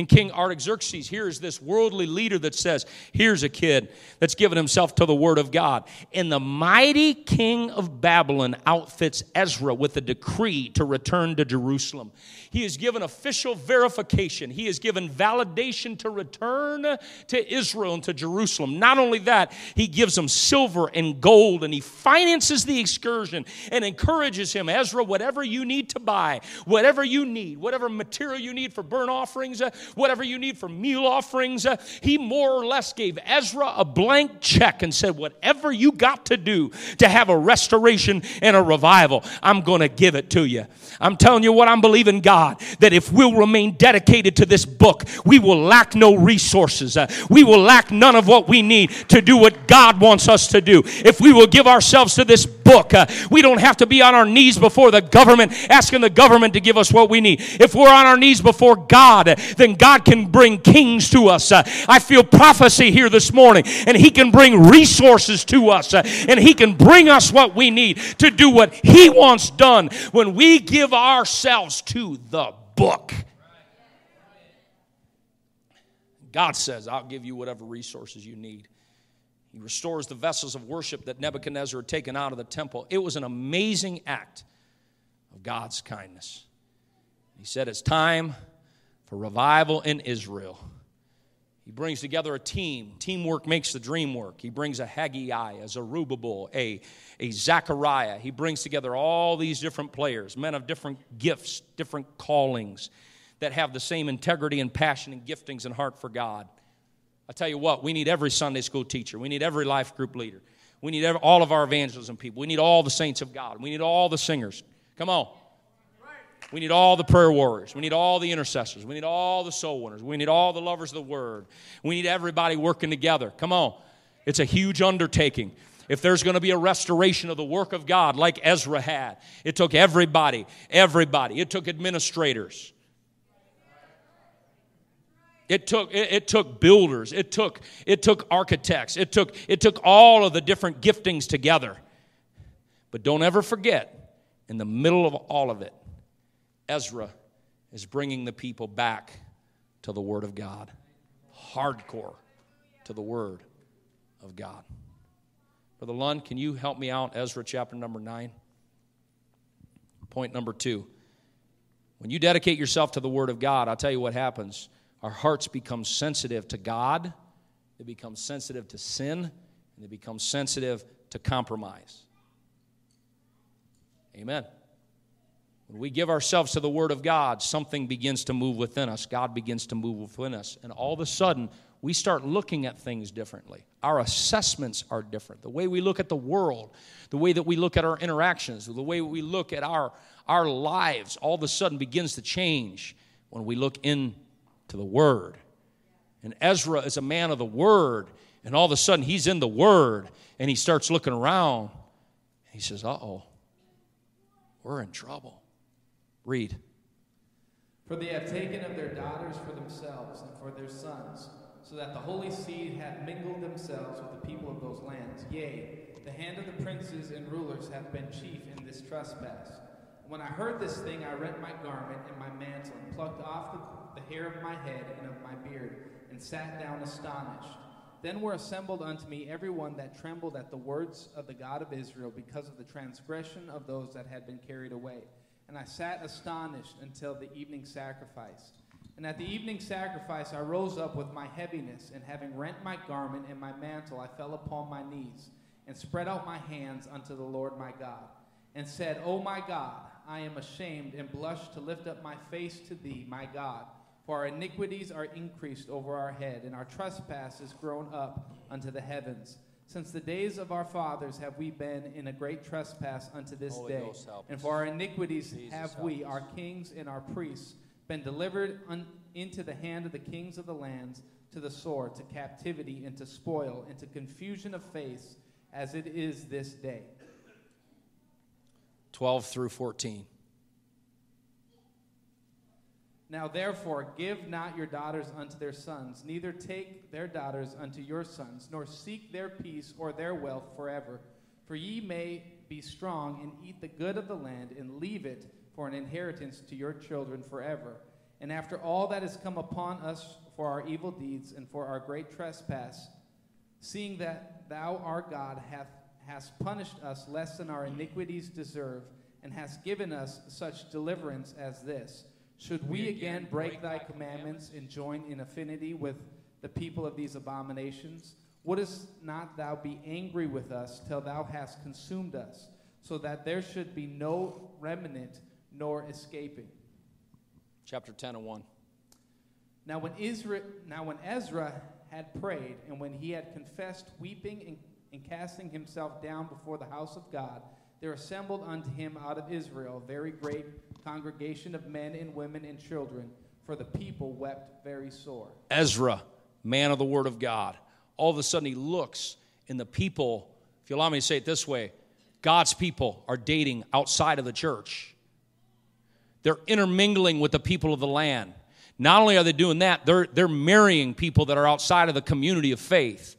And King Artaxerxes, here's this worldly leader that says, Here's a kid that's given himself to the word of God. And the mighty king of Babylon outfits Ezra with a decree to return to Jerusalem. He is given official verification. He is given validation to return to Israel and to Jerusalem. Not only that, he gives him silver and gold and he finances the excursion and encourages him Ezra, whatever you need to buy, whatever you need, whatever material you need for burnt offerings, uh, whatever you need for meal offerings, uh, he more or less gave Ezra a blank check and said, Whatever you got to do to have a restoration and a revival, I'm going to give it to you. I'm telling you what I'm believing God that if we'll remain dedicated to this book, we will lack no resources. Uh, we will lack none of what we need to do what God wants us to do. If we will give ourselves to this book, uh, we don't have to be on our knees before the government asking the government to give us what we need. If we're on our knees before God, then God can bring kings to us. Uh, I feel prophecy here this morning, and He can bring resources to us, uh, and He can bring us what we need to do what He wants done when we give give ourselves to the book. God says, I'll give you whatever resources you need. He restores the vessels of worship that Nebuchadnezzar had taken out of the temple. It was an amazing act of God's kindness. He said, It's time for revival in Israel. He brings together a team. Teamwork makes the dream work. He brings a Haggai, a Zerubbabel, a, a Zechariah. He brings together all these different players, men of different gifts, different callings, that have the same integrity and passion and giftings and heart for God. I tell you what, we need every Sunday school teacher. We need every life group leader. We need every, all of our evangelism people. We need all the saints of God. We need all the singers. Come on. We need all the prayer warriors. We need all the intercessors. We need all the soul winners. We need all the lovers of the word. We need everybody working together. Come on. It's a huge undertaking. If there's going to be a restoration of the work of God like Ezra had, it took everybody, everybody. It took administrators. It took, it, it, took builders. It took, it took architects. It took, it took all of the different giftings together. But don't ever forget, in the middle of all of it, Ezra is bringing the people back to the Word of God. Hardcore to the Word of God. Brother Lund, can you help me out? Ezra chapter number 9. Point number two. When you dedicate yourself to the Word of God, I'll tell you what happens. Our hearts become sensitive to God, they become sensitive to sin, and they become sensitive to compromise. Amen. When we give ourselves to the Word of God, something begins to move within us. God begins to move within us. And all of a sudden, we start looking at things differently. Our assessments are different. The way we look at the world, the way that we look at our interactions, the way we look at our, our lives, all of a sudden begins to change when we look into the Word. And Ezra is a man of the Word, and all of a sudden he's in the Word, and he starts looking around. And he says, Uh oh, we're in trouble. Read. For they have taken of their daughters for themselves and for their sons so that the holy seed hath mingled themselves with the people of those lands. Yea, the hand of the princes and rulers hath been chief in this trespass. When I heard this thing, I rent my garment and my mantle, and plucked off the, the hair of my head and of my beard, and sat down astonished. Then were assembled unto me every one that trembled at the words of the God of Israel, because of the transgression of those that had been carried away. And I sat astonished until the evening sacrifice. And at the evening sacrifice, I rose up with my heaviness, and having rent my garment and my mantle, I fell upon my knees, and spread out my hands unto the Lord my God, and said, O my God, I am ashamed and blush to lift up my face to thee, my God. For our iniquities are increased over our head, and our trespasses grown up unto the heavens. Since the days of our fathers have we been in a great trespass unto this Holy day. Ghost, and for our iniquities Jesus, have we, us. our kings and our priests, been delivered un- into the hand of the kings of the lands, to the sword, to captivity, and to spoil, and to confusion of face, as it is this day. 12 through 14. Now therefore, give not your daughters unto their sons, neither take their daughters unto your sons, nor seek their peace or their wealth forever. For ye may be strong and eat the good of the land, and leave it for an inheritance to your children forever. And after all that has come upon us for our evil deeds and for our great trespass, seeing that thou, our God, hath, hast punished us less than our iniquities deserve, and hast given us such deliverance as this, should we again break thy commandments and join in affinity with the people of these abominations? Wouldst not thou be angry with us till thou hast consumed us, so that there should be no remnant nor escaping? Chapter 10 and 1. Now when, Ezra, now when Ezra had prayed, and when he had confessed, weeping and, and casting himself down before the house of God, there assembled unto him out of Israel a very great congregation of men and women and children, for the people wept very sore. Ezra, man of the Word of God. All of a sudden, he looks, and the people, if you allow me to say it this way, God's people are dating outside of the church. They're intermingling with the people of the land. Not only are they doing that, they're, they're marrying people that are outside of the community of faith.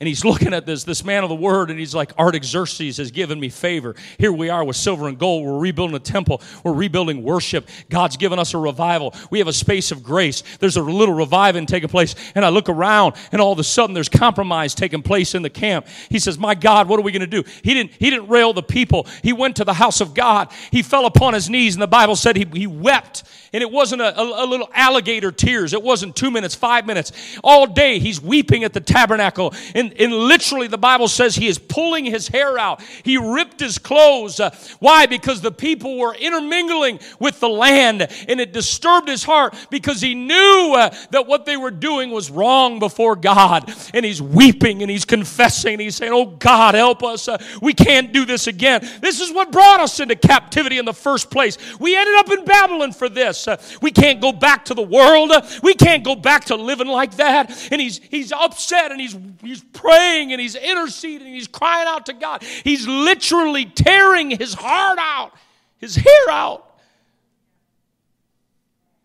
And he's [laughs] looking at this, this man of the word, and he's like, Artaxerxes has given me favor. Here we are with silver and gold. We're rebuilding a temple. We're rebuilding worship. God's given us a revival. We have a space of grace. There's a little reviving taking place. And I look around, and all of a sudden there's compromise taking place in the camp. He says, My God, what are we going to do? He didn't, he didn't rail the people. He went to the house of God. He fell upon his knees, and the Bible said he, he wept. And it wasn't a, a, a little alligator tears. It wasn't two minutes, five minutes. All day he's weeping at the tabernacle. And, and literally the Bible says he is pulling his hair out. He ripped his clothes. Uh, why? Because the people were intermingling with the land. And it disturbed his heart because he knew uh, that what they were doing was wrong before God. And he's weeping and he's confessing. And he's saying, Oh God, help us. Uh, we can't do this again. This is what brought us into captivity in the first place. We ended up in Babylon for this. We can't go back to the world. We can't go back to living like that. And he's he's upset and he's he's praying and he's interceding and he's crying out to God. He's literally tearing his heart out, his hair out.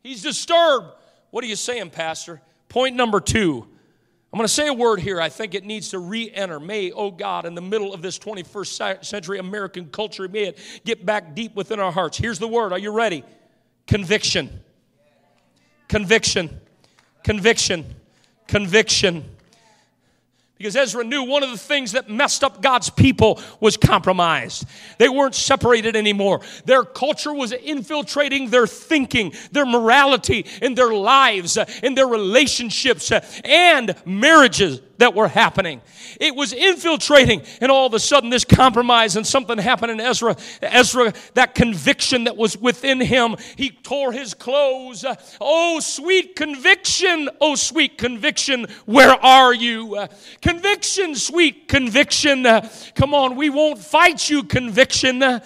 He's disturbed. What are you saying, Pastor? Point number two. I'm going to say a word here. I think it needs to re enter. May, oh God, in the middle of this 21st century American culture, may it get back deep within our hearts. Here's the word. Are you ready? Conviction. Conviction. Conviction. Conviction. Because Ezra knew one of the things that messed up God's people was compromised. They weren't separated anymore. Their culture was infiltrating their thinking, their morality, in their lives, in their relationships, and marriages that were happening. It was infiltrating, and all of a sudden, this compromise and something happened in Ezra. Ezra, that conviction that was within him, he tore his clothes. Oh, sweet conviction! Oh, sweet conviction, where are you? Conviction, sweet conviction. Come on, we won't fight you, conviction.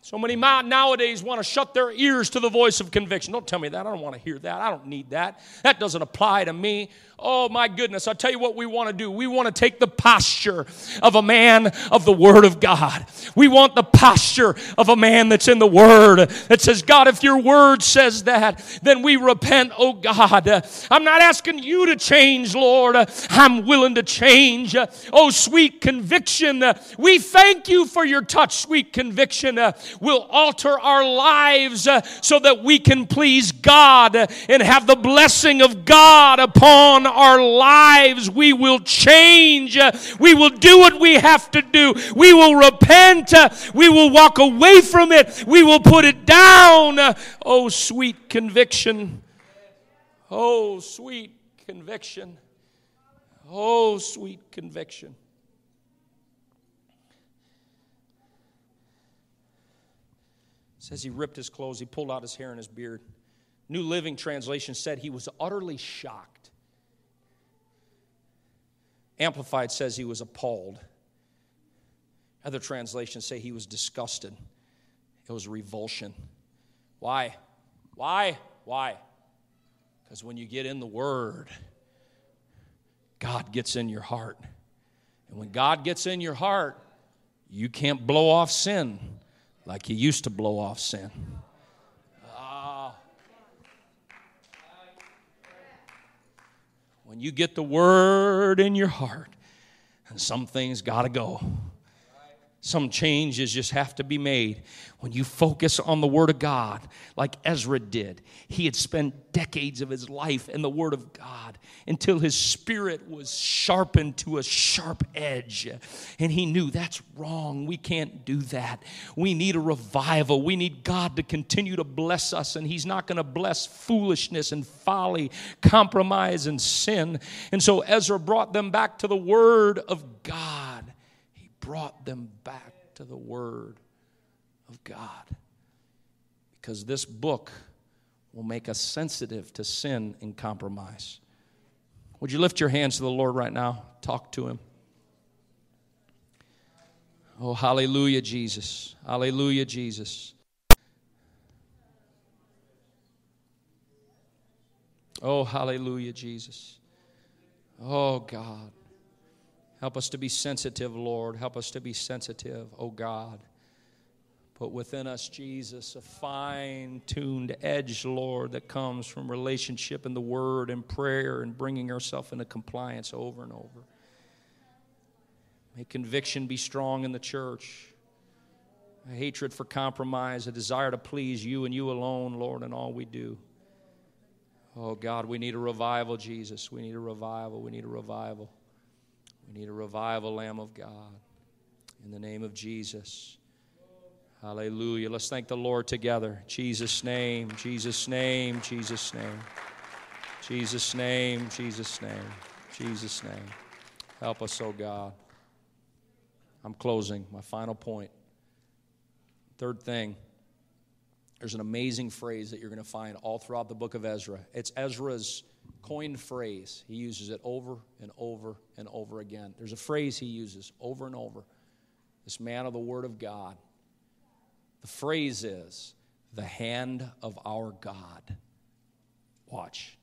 So many nowadays want to shut their ears to the voice of conviction. Don't tell me that. I don't want to hear that. I don't need that. That doesn't apply to me. Oh my goodness, I'll tell you what we want to do. We want to take the posture of a man of the Word of God. We want the posture of a man that's in the Word that says, God, if your Word says that, then we repent, oh God. I'm not asking you to change, Lord. I'm willing to change. Oh, sweet conviction. We thank you for your touch, sweet conviction. Will alter our lives so that we can please God and have the blessing of God upon our lives. We will change. We will do what we have to do. We will repent. We will walk away from it. We will put it down. Oh, sweet conviction. Oh, sweet conviction. Oh, sweet conviction. says he ripped his clothes, he pulled out his hair and his beard. New Living Translation said he was utterly shocked. Amplified says he was appalled. Other translations say he was disgusted. It was revulsion. Why? Why? Why? Because when you get in the Word, God gets in your heart. And when God gets in your heart, you can't blow off sin like you used to blow off sin. When you get the word in your heart, and some things got to go. Some changes just have to be made. When you focus on the Word of God, like Ezra did, he had spent decades of his life in the Word of God until his spirit was sharpened to a sharp edge. And he knew that's wrong. We can't do that. We need a revival. We need God to continue to bless us, and He's not going to bless foolishness and folly, compromise and sin. And so Ezra brought them back to the Word of God. Brought them back to the Word of God. Because this book will make us sensitive to sin and compromise. Would you lift your hands to the Lord right now? Talk to Him. Oh, hallelujah, Jesus. Hallelujah, Jesus. Oh, hallelujah, Jesus. Oh, God. Help us to be sensitive, Lord. Help us to be sensitive, oh God. Put within us, Jesus, a fine tuned edge, Lord, that comes from relationship and the Word and prayer and bringing ourselves into compliance over and over. May conviction be strong in the church. A hatred for compromise, a desire to please you and you alone, Lord, in all we do. Oh, God, we need a revival, Jesus. We need a revival. We need a revival. We need a revival, Lamb of God. In the name of Jesus. Hallelujah. Let's thank the Lord together. Jesus' name, Jesus' name, Jesus' name. Jesus' name, Jesus' name, Jesus' name. Help us, oh God. I'm closing. My final point. Third thing, there's an amazing phrase that you're going to find all throughout the book of Ezra. It's Ezra's coined phrase. He uses it over and over and over again. There's a phrase he uses over and over. This man of the Word of God the phrase is, the hand of our God. Watch.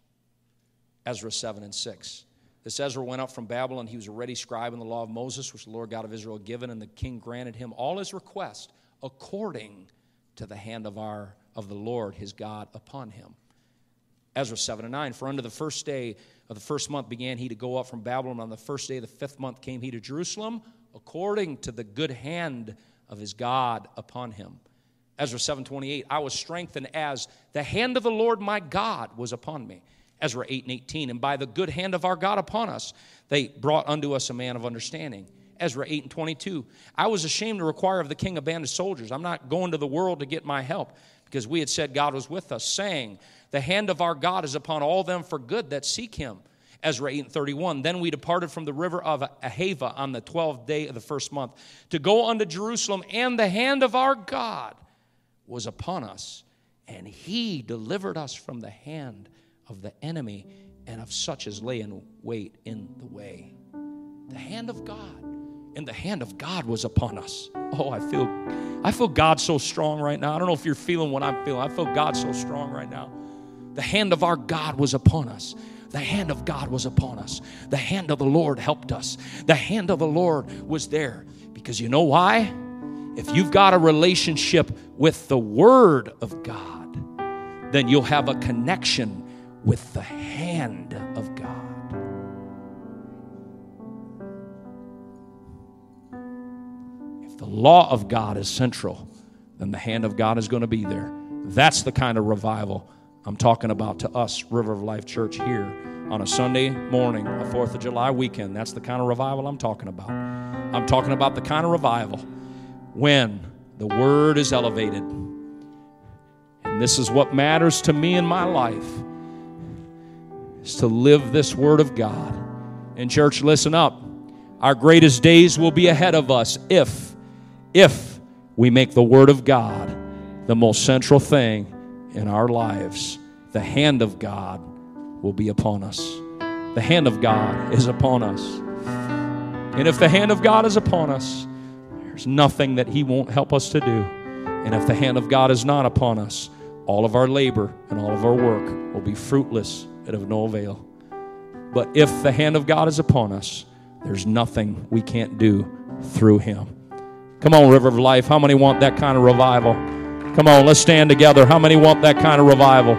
Ezra 7 and 6. This Ezra went up from Babylon. He was a ready scribe in the law of Moses, which the Lord God of Israel had given, and the king granted him all his requests according to the hand of our of the Lord his God upon him. Ezra 7 and 9. For under the first day of the first month began he to go up from Babylon. On the first day of the fifth month came he to Jerusalem, according to the good hand of his God upon him. Ezra 7:28 I was strengthened as the hand of the Lord my God was upon me Ezra 8 and 18. And by the good hand of our God upon us, they brought unto us a man of understanding. Ezra 8 and 22. I was ashamed to require of the king a band of soldiers. I'm not going to the world to get my help because we had said God was with us, saying, The hand of our God is upon all them for good that seek him. Ezra 8 and 31. Then we departed from the river of Ahava on the 12th day of the first month to go unto Jerusalem, and the hand of our God was upon us, and he delivered us from the hand of the enemy and of such as lay in wait in the way. The hand of God. And the hand of God was upon us. Oh, I feel I feel God so strong right now. I don't know if you're feeling what I'm feeling. I feel God so strong right now. The hand of our God was upon us. The hand of God was upon us. The hand of the Lord helped us. The hand of the Lord was there. Because you know why? If you've got a relationship with the Word of God, then you'll have a connection with the hand of law of God is central, then the hand of God is going to be there. That's the kind of revival I'm talking about to us, River of Life Church, here on a Sunday morning, a 4th of July weekend. That's the kind of revival I'm talking about. I'm talking about the kind of revival when the Word is elevated. And this is what matters to me in my life is to live this Word of God. And, church, listen up. Our greatest days will be ahead of us if, if we make the Word of God the most central thing in our lives. The hand of God will be upon us. The hand of God is upon us. And if the hand of God is upon us, there's nothing that He won't help us to do. And if the hand of God is not upon us, all of our labor and all of our work will be fruitless and of no avail. But if the hand of God is upon us, there's nothing we can't do through Him. Come on, River of Life. How many want that kind of revival? Come on, let's stand together. How many want that kind of revival?